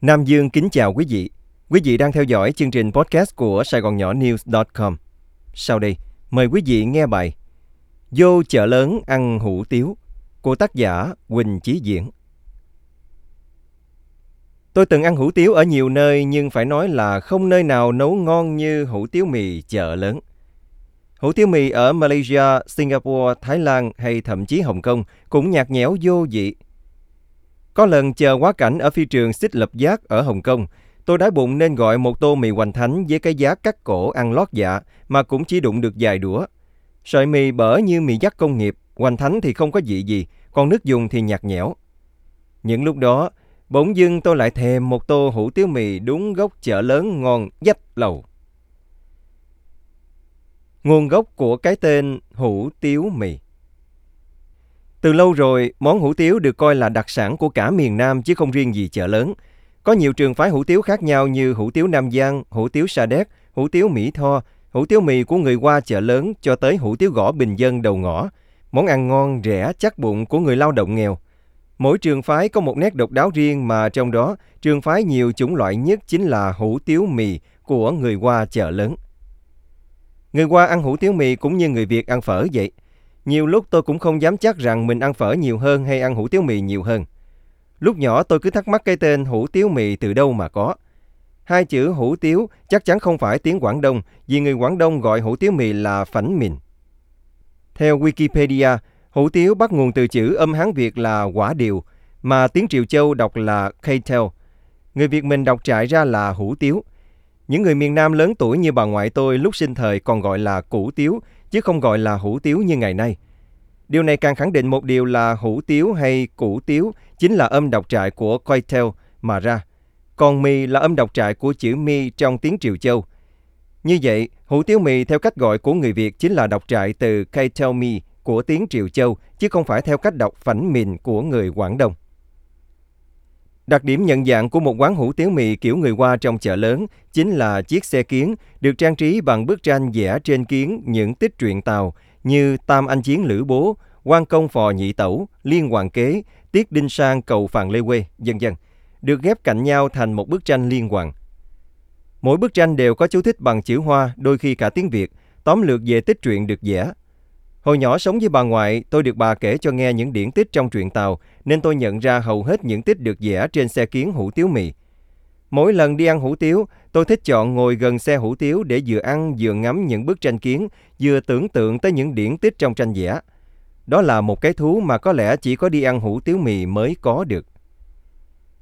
Nam Dương kính chào quý vị. Quý vị đang theo dõi chương trình podcast của Sài Gòn Nhỏ News.com. Sau đây, mời quý vị nghe bài Vô chợ lớn ăn hủ tiếu của tác giả Quỳnh Chí Diễn. Tôi từng ăn hủ tiếu ở nhiều nơi nhưng phải nói là không nơi nào nấu ngon như hủ tiếu mì chợ lớn. Hủ tiếu mì ở Malaysia, Singapore, Thái Lan hay thậm chí Hồng Kông cũng nhạt nhẽo vô vị. Có lần chờ quá cảnh ở phi trường xích lập giác ở Hồng Kông, tôi đói bụng nên gọi một tô mì hoành thánh với cái giá cắt cổ ăn lót dạ mà cũng chỉ đụng được vài đũa. Sợi mì bở như mì dắt công nghiệp, hoành thánh thì không có vị gì, còn nước dùng thì nhạt nhẽo. Những lúc đó, bỗng dưng tôi lại thèm một tô hủ tiếu mì đúng gốc chợ lớn ngon dách lầu. Nguồn gốc của cái tên hủ tiếu mì từ lâu rồi, món hủ tiếu được coi là đặc sản của cả miền Nam chứ không riêng gì chợ lớn. Có nhiều trường phái hủ tiếu khác nhau như hủ tiếu Nam Giang, hủ tiếu Sa Đéc, hủ tiếu Mỹ Tho, hủ tiếu mì của người qua chợ lớn cho tới hủ tiếu gõ bình dân đầu ngõ. Món ăn ngon, rẻ, chắc bụng của người lao động nghèo. Mỗi trường phái có một nét độc đáo riêng mà trong đó trường phái nhiều chủng loại nhất chính là hủ tiếu mì của người qua chợ lớn. Người qua ăn hủ tiếu mì cũng như người Việt ăn phở vậy. Nhiều lúc tôi cũng không dám chắc rằng mình ăn phở nhiều hơn hay ăn hủ tiếu mì nhiều hơn. Lúc nhỏ tôi cứ thắc mắc cái tên hủ tiếu mì từ đâu mà có. Hai chữ hủ tiếu chắc chắn không phải tiếng Quảng Đông vì người Quảng Đông gọi hủ tiếu mì là phảnh mìn. Theo Wikipedia, hủ tiếu bắt nguồn từ chữ âm Hán Việt là quả điều mà tiếng Triều Châu đọc là keitel. Người Việt mình đọc trại ra là hủ tiếu. Những người miền Nam lớn tuổi như bà ngoại tôi lúc sinh thời còn gọi là củ tiếu, chứ không gọi là hủ tiếu như ngày nay. Điều này càng khẳng định một điều là hủ tiếu hay củ tiếu chính là âm đọc trại của coitel mà ra. Còn mì là âm đọc trại của chữ mi trong tiếng Triều Châu. Như vậy, hủ tiếu mì theo cách gọi của người Việt chính là đọc trại từ kaitel mi của tiếng Triều Châu, chứ không phải theo cách đọc phảnh mìn của người Quảng Đông. Đặc điểm nhận dạng của một quán hủ tiếu mì kiểu người Hoa trong chợ lớn chính là chiếc xe kiến được trang trí bằng bức tranh vẽ trên kiến những tích truyện Tàu như Tam Anh Chiến Lữ Bố, quan công phò nhị tẩu, liên hoàng kế, tiết đinh sang cầu phàn lê quê, dân dân, được ghép cạnh nhau thành một bức tranh liên hoàn. Mỗi bức tranh đều có chú thích bằng chữ Hoa, đôi khi cả tiếng Việt, tóm lược về tích truyện được vẽ. Hồi nhỏ sống với bà ngoại, tôi được bà kể cho nghe những điển tích trong truyện Tàu, nên tôi nhận ra hầu hết những tích được vẽ trên xe kiến hủ tiếu mì. Mỗi lần đi ăn hủ tiếu, tôi thích chọn ngồi gần xe hủ tiếu để vừa ăn vừa ngắm những bức tranh kiến, vừa tưởng tượng tới những điển tích trong tranh vẽ. Đó là một cái thú mà có lẽ chỉ có đi ăn hủ tiếu mì mới có được.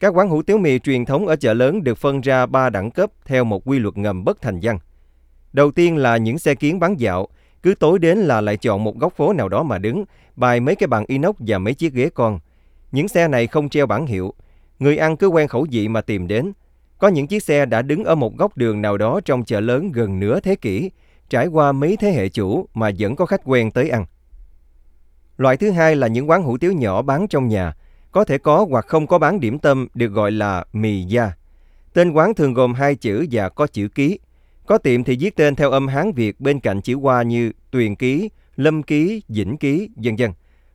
Các quán hủ tiếu mì truyền thống ở chợ lớn được phân ra ba đẳng cấp theo một quy luật ngầm bất thành văn. Đầu tiên là những xe kiến bán dạo, cứ tối đến là lại chọn một góc phố nào đó mà đứng, bài mấy cái bàn inox và mấy chiếc ghế con. Những xe này không treo bản hiệu, người ăn cứ quen khẩu vị mà tìm đến. Có những chiếc xe đã đứng ở một góc đường nào đó trong chợ lớn gần nửa thế kỷ, trải qua mấy thế hệ chủ mà vẫn có khách quen tới ăn. Loại thứ hai là những quán hủ tiếu nhỏ bán trong nhà, có thể có hoặc không có bán điểm tâm được gọi là mì gia. Tên quán thường gồm hai chữ và có chữ ký. Có tiệm thì viết tên theo âm Hán Việt bên cạnh chữ Hoa như Tuyền Ký, Lâm Ký, Vĩnh Ký, vân vân.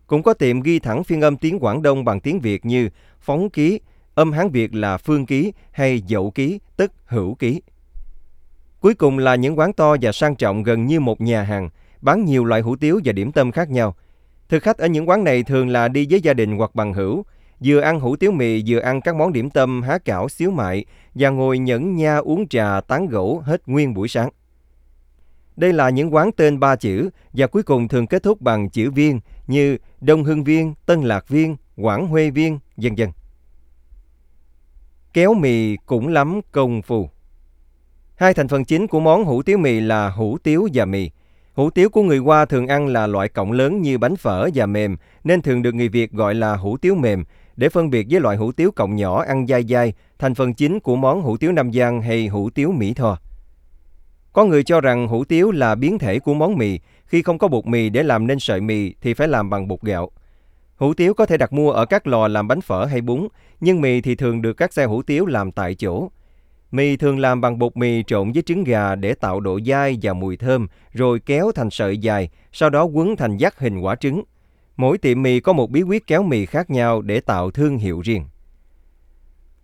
Cũng có tiệm ghi thẳng phiên âm tiếng Quảng Đông bằng tiếng Việt như Phóng Ký, âm Hán Việt là Phương Ký hay Dậu Ký, tức Hữu Ký. Cuối cùng là những quán to và sang trọng gần như một nhà hàng, bán nhiều loại hủ tiếu và điểm tâm khác nhau. Thực khách ở những quán này thường là đi với gia đình hoặc bằng hữu, vừa ăn hủ tiếu mì vừa ăn các món điểm tâm há cảo xíu mại và ngồi nhẫn nha uống trà tán gẫu hết nguyên buổi sáng. Đây là những quán tên ba chữ và cuối cùng thường kết thúc bằng chữ viên như Đông Hưng Viên, Tân Lạc Viên, Quảng Huê Viên, vân vân. Kéo mì cũng lắm công phu. Hai thành phần chính của món hủ tiếu mì là hủ tiếu và mì. Hủ tiếu của người Hoa thường ăn là loại cọng lớn như bánh phở và mềm, nên thường được người Việt gọi là hủ tiếu mềm, để phân biệt với loại hủ tiếu cọng nhỏ ăn dai dai, thành phần chính của món hủ tiếu Nam Giang hay hủ tiếu Mỹ Tho. Có người cho rằng hủ tiếu là biến thể của món mì, khi không có bột mì để làm nên sợi mì thì phải làm bằng bột gạo. Hủ tiếu có thể đặt mua ở các lò làm bánh phở hay bún, nhưng mì thì thường được các xe hủ tiếu làm tại chỗ. Mì thường làm bằng bột mì trộn với trứng gà để tạo độ dai và mùi thơm, rồi kéo thành sợi dài, sau đó quấn thành dắt hình quả trứng. Mỗi tiệm mì có một bí quyết kéo mì khác nhau để tạo thương hiệu riêng.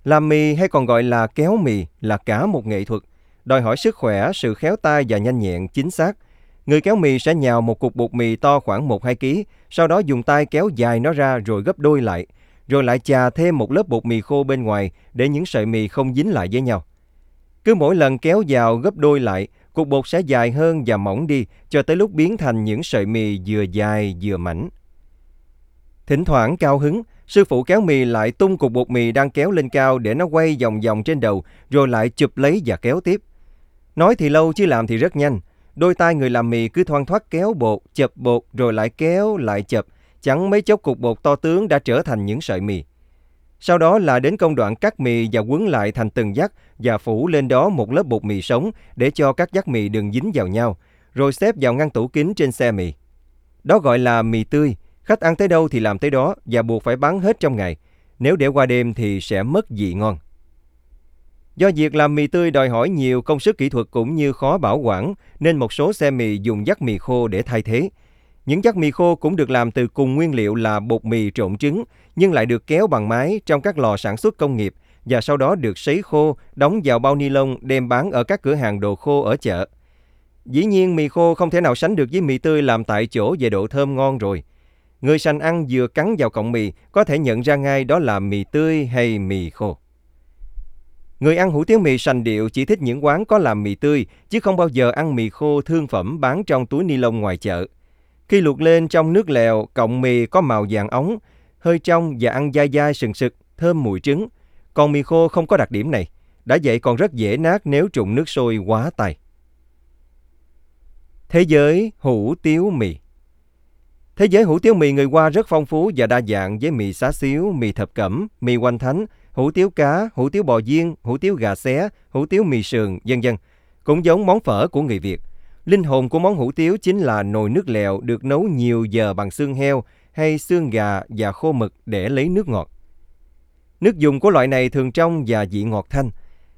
Làm mì hay còn gọi là kéo mì là cả một nghệ thuật, đòi hỏi sức khỏe, sự khéo tay và nhanh nhẹn, chính xác. Người kéo mì sẽ nhào một cục bột mì to khoảng 1-2 kg, sau đó dùng tay kéo dài nó ra rồi gấp đôi lại, rồi lại chà thêm một lớp bột mì khô bên ngoài để những sợi mì không dính lại với nhau. Cứ mỗi lần kéo vào gấp đôi lại, cục bột sẽ dài hơn và mỏng đi cho tới lúc biến thành những sợi mì vừa dài vừa mảnh. Thỉnh thoảng cao hứng, sư phụ kéo mì lại tung cục bột mì đang kéo lên cao để nó quay vòng vòng trên đầu rồi lại chụp lấy và kéo tiếp. Nói thì lâu chứ làm thì rất nhanh. Đôi tay người làm mì cứ thoang thoát kéo bột, chập bột rồi lại kéo, lại chập. Chẳng mấy chốc cục bột to tướng đã trở thành những sợi mì. Sau đó là đến công đoạn cắt mì và quấn lại thành từng dắt và phủ lên đó một lớp bột mì sống để cho các dắt mì đừng dính vào nhau, rồi xếp vào ngăn tủ kính trên xe mì. Đó gọi là mì tươi, khách ăn tới đâu thì làm tới đó và buộc phải bán hết trong ngày. Nếu để qua đêm thì sẽ mất vị ngon. Do việc làm mì tươi đòi hỏi nhiều công sức kỹ thuật cũng như khó bảo quản, nên một số xe mì dùng dắt mì khô để thay thế. Những dắt mì khô cũng được làm từ cùng nguyên liệu là bột mì trộn trứng, nhưng lại được kéo bằng máy trong các lò sản xuất công nghiệp và sau đó được sấy khô, đóng vào bao ni lông đem bán ở các cửa hàng đồ khô ở chợ. Dĩ nhiên mì khô không thể nào sánh được với mì tươi làm tại chỗ về độ thơm ngon rồi. Người sành ăn vừa cắn vào cọng mì có thể nhận ra ngay đó là mì tươi hay mì khô. Người ăn hủ tiếu mì sành điệu chỉ thích những quán có làm mì tươi, chứ không bao giờ ăn mì khô thương phẩm bán trong túi ni lông ngoài chợ. Khi luộc lên trong nước lèo, cọng mì có màu vàng ống, hơi trong và ăn dai dai sừng sực, thơm mùi trứng. Còn mì khô không có đặc điểm này, đã vậy còn rất dễ nát nếu trụng nước sôi quá tay. Thế giới hủ tiếu mì Thế giới hủ tiếu mì người Hoa rất phong phú và đa dạng với mì xá xíu, mì thập cẩm, mì quanh thánh, hủ tiếu cá, hủ tiếu bò viên, hủ tiếu gà xé, hủ tiếu mì sườn, vân vân. Cũng giống món phở của người Việt. Linh hồn của món hủ tiếu chính là nồi nước lèo được nấu nhiều giờ bằng xương heo hay xương gà và khô mực để lấy nước ngọt. Nước dùng của loại này thường trong và vị ngọt thanh.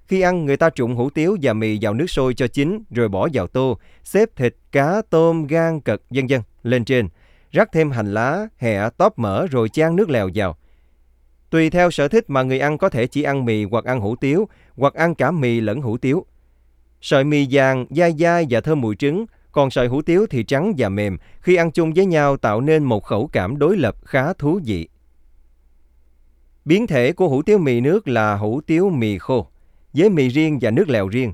Khi ăn, người ta trụng hủ tiếu và mì vào nước sôi cho chín rồi bỏ vào tô, xếp thịt, cá, tôm, gan, cật, vân vân lên trên. Rắc thêm hành lá, hẹ, tóp mỡ rồi chan nước lèo vào. Tùy theo sở thích mà người ăn có thể chỉ ăn mì hoặc ăn hủ tiếu, hoặc ăn cả mì lẫn hủ tiếu. Sợi mì vàng, dai dai và thơm mùi trứng, còn sợi hủ tiếu thì trắng và mềm, khi ăn chung với nhau tạo nên một khẩu cảm đối lập khá thú vị. Biến thể của hủ tiếu mì nước là hủ tiếu mì khô, với mì riêng và nước lèo riêng.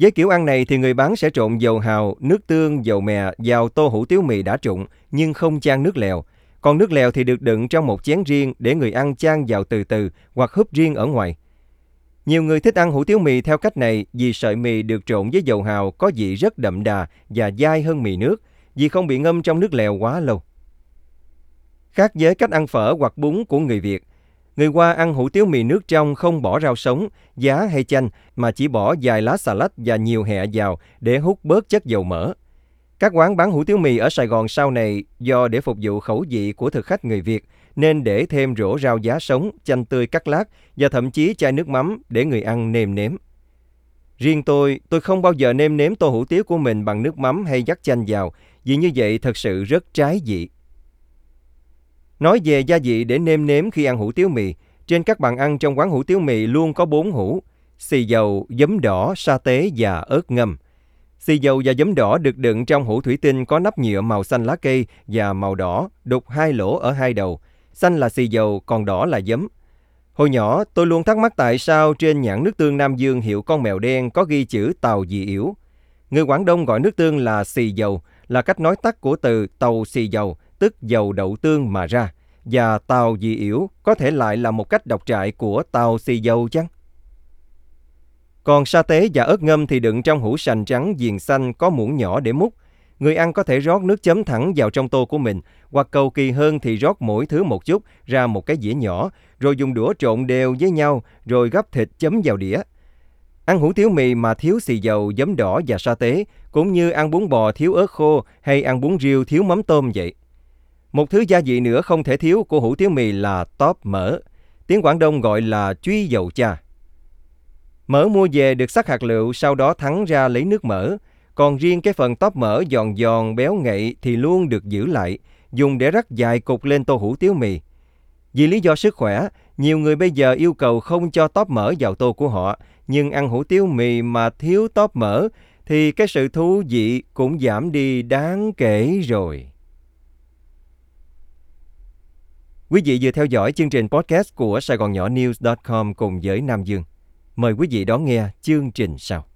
Với kiểu ăn này thì người bán sẽ trộn dầu hào, nước tương, dầu mè vào tô hủ tiếu mì đã trụng nhưng không chan nước lèo. Còn nước lèo thì được đựng trong một chén riêng để người ăn chan vào từ từ hoặc húp riêng ở ngoài. Nhiều người thích ăn hủ tiếu mì theo cách này vì sợi mì được trộn với dầu hào có vị rất đậm đà và dai hơn mì nước vì không bị ngâm trong nước lèo quá lâu. Khác với cách ăn phở hoặc bún của người Việt, người qua ăn hủ tiếu mì nước trong không bỏ rau sống, giá hay chanh mà chỉ bỏ vài lá xà lách và nhiều hẹ vào để hút bớt chất dầu mỡ. Các quán bán hủ tiếu mì ở Sài Gòn sau này do để phục vụ khẩu vị của thực khách người Việt nên để thêm rổ rau giá sống, chanh tươi cắt lát và thậm chí chai nước mắm để người ăn nêm nếm. Riêng tôi, tôi không bao giờ nêm nếm tô hủ tiếu của mình bằng nước mắm hay dắt chanh vào, vì như vậy thật sự rất trái vị. Nói về gia vị để nêm nếm khi ăn hủ tiếu mì, trên các bàn ăn trong quán hủ tiếu mì luôn có bốn hủ, xì dầu, giấm đỏ, sa tế và ớt ngâm. Xì dầu và giấm đỏ được đựng trong hũ thủy tinh có nắp nhựa màu xanh lá cây và màu đỏ, đục hai lỗ ở hai đầu. Xanh là xì dầu, còn đỏ là giấm. Hồi nhỏ, tôi luôn thắc mắc tại sao trên nhãn nước tương Nam Dương hiệu con mèo đen có ghi chữ tàu dị yếu. Người Quảng Đông gọi nước tương là xì dầu, là cách nói tắt của từ tàu xì dầu, tức dầu đậu tương mà ra. Và tàu dị yểu có thể lại là một cách độc trại của tàu xì dầu chăng? Còn sa tế và ớt ngâm thì đựng trong hũ sành trắng viền xanh có muỗng nhỏ để múc. Người ăn có thể rót nước chấm thẳng vào trong tô của mình, hoặc cầu kỳ hơn thì rót mỗi thứ một chút ra một cái dĩa nhỏ, rồi dùng đũa trộn đều với nhau, rồi gấp thịt chấm vào đĩa. Ăn hủ tiếu mì mà thiếu xì dầu, giấm đỏ và sa tế, cũng như ăn bún bò thiếu ớt khô hay ăn bún riêu thiếu mắm tôm vậy. Một thứ gia vị nữa không thể thiếu của hủ tiếu mì là tóp mỡ. Tiếng Quảng Đông gọi là truy dầu cha. Mỡ mua về được sắc hạt lựu sau đó thắng ra lấy nước mỡ. Còn riêng cái phần tóp mỡ giòn giòn béo ngậy thì luôn được giữ lại, dùng để rắc dài cục lên tô hủ tiếu mì. Vì lý do sức khỏe, Nhiều người bây giờ yêu cầu không cho tóp mỡ vào tô của họ, nhưng ăn hủ tiếu mì mà thiếu tóp mỡ thì cái sự thú vị cũng giảm đi đáng kể rồi. Quý vị vừa theo dõi chương trình podcast của Sài Gòn Nhỏ News.com cùng với Nam Dương. Mời quý vị đón nghe chương trình sau.